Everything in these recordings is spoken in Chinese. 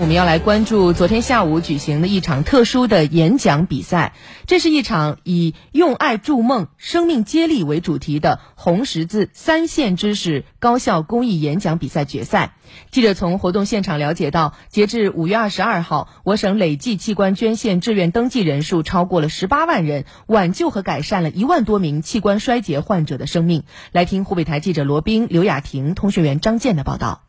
我们要来关注昨天下午举行的一场特殊的演讲比赛。这是一场以“用爱筑梦，生命接力”为主题的红十字三线知识高校公益演讲比赛决赛。记者从活动现场了解到，截至五月二十二号，我省累计器官捐献志愿登记人数超过了十八万人，挽救和改善了一万多名器官衰竭患者的生命。来听湖北台记者罗斌、刘雅婷、通讯员张健的报道。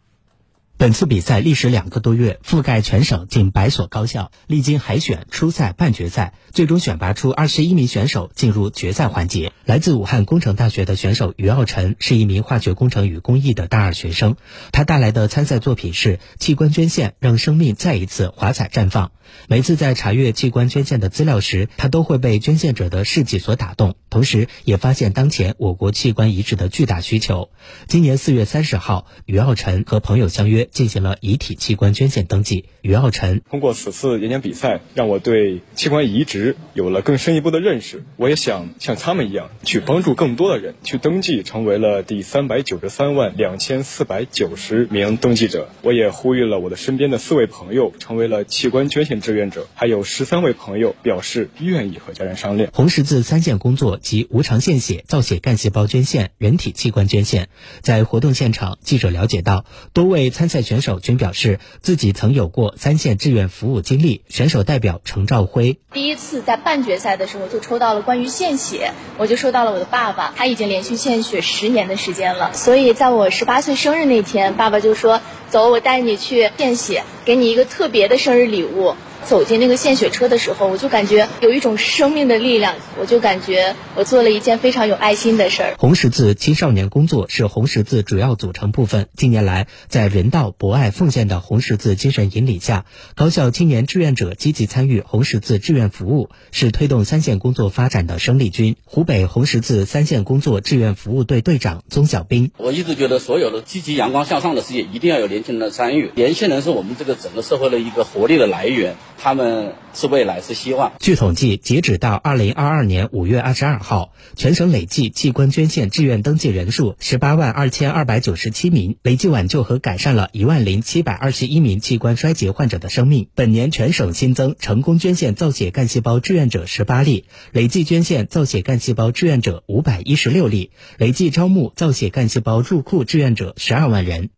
本次比赛历时两个多月，覆盖全省近百所高校，历经海选、初赛、半决赛，最终选拔出二十一名选手进入决赛环节。来自武汉工程大学的选手于傲晨是一名化学工程与工艺的大二学生，他带来的参赛作品是器官捐献，让生命再一次华彩绽放。每次在查阅器官捐献的资料时，他都会被捐献者的事迹所打动，同时也发现当前我国器官移植的巨大需求。今年四月三十号，于傲晨和朋友相约。进行了遗体器官捐献登记。于傲晨通过此次演讲比赛，让我对器官移植有了更深一步的认识。我也想像他们一样，去帮助更多的人，去登记，成为了第三百九十三万两千四百九十名登记者。我也呼吁了我的身边的四位朋友，成为了器官捐献志愿者，还有十三位朋友表示愿意和家人商量。红十字三线工作及无偿献血、造血干细胞捐献、人体器官捐献。在活动现场，记者了解到，多位参赛。选手均表示自己曾有过三线志愿服务经历。选手代表程兆辉第一次在半决赛的时候就抽到了关于献血，我就收到了我的爸爸，他已经连续献血十年的时间了。所以在我十八岁生日那天，爸爸就说：“走，我带你去献血，给你一个特别的生日礼物。”走进那个献血车的时候，我就感觉有一种生命的力量，我就感觉我做了一件非常有爱心的事儿。红十字青少年工作是红十字主要组成部分。近年来，在人道、博爱、奉献的红十字精神引领下，高校青年志愿者积极参与红十字志愿服务，是推动三线工作发展的生力军。湖北红十字三线工作志愿服务队队长宗小兵：我一直觉得，所有的积极、阳光、向上的事业，一定要有年轻人的参与。年轻人是我们这个整个社会的一个活力的来源。他们是未来，是希望。据统计，截止到二零二二年五月二十二号，全省累计器官捐献志愿登记人数十八万二千二百九十七名，累计挽救和改善了一万零七百二十一名器官衰竭患者的生命。本年全省新增成功捐献造血干细胞志愿者十八例，累计捐献造血干细胞志愿者五百一十六例，累计招募造血干细胞入库志愿者十二万人。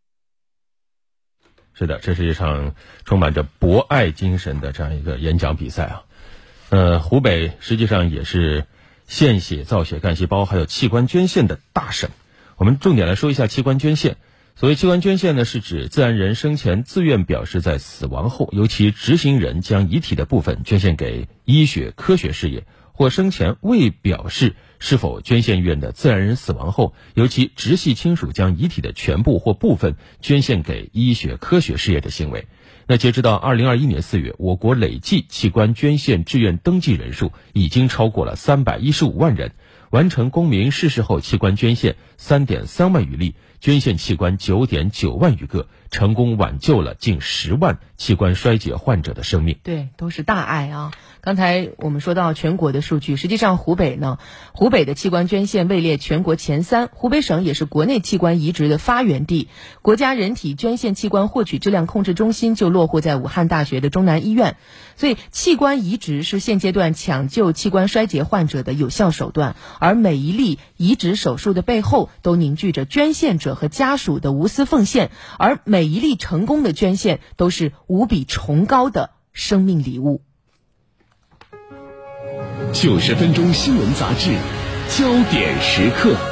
是的，这是一场充满着博爱精神的这样一个演讲比赛啊。呃，湖北实际上也是献血、造血干细胞还有器官捐献的大省。我们重点来说一下器官捐献。所谓器官捐献呢，是指自然人生前自愿表示在死亡后，由其执行人将遗体的部分捐献给医学科学事业。或生前未表示是否捐献愿的自然人死亡后，由其直系亲属将遗体的全部或部分捐献给医学科学事业的行为。那截止到二零二一年四月，我国累计器官捐献志愿登记人数已经超过了三百一十五万人，完成公民逝世后器官捐献三点三万余例，捐献器官九点九万余个。成功挽救了近十万器官衰竭患者的生命，对，都是大爱啊！刚才我们说到全国的数据，实际上湖北呢，湖北的器官捐献位列全国前三，湖北省也是国内器官移植的发源地。国家人体捐献器官获取质量控制中心就落户在武汉大学的中南医院，所以器官移植是现阶段抢救器官衰竭患者的有效手段。而每一例移植手术的背后，都凝聚着捐献者和家属的无私奉献，而每。一例成功的捐献都是无比崇高的生命礼物。九十分钟新闻杂志，焦点时刻。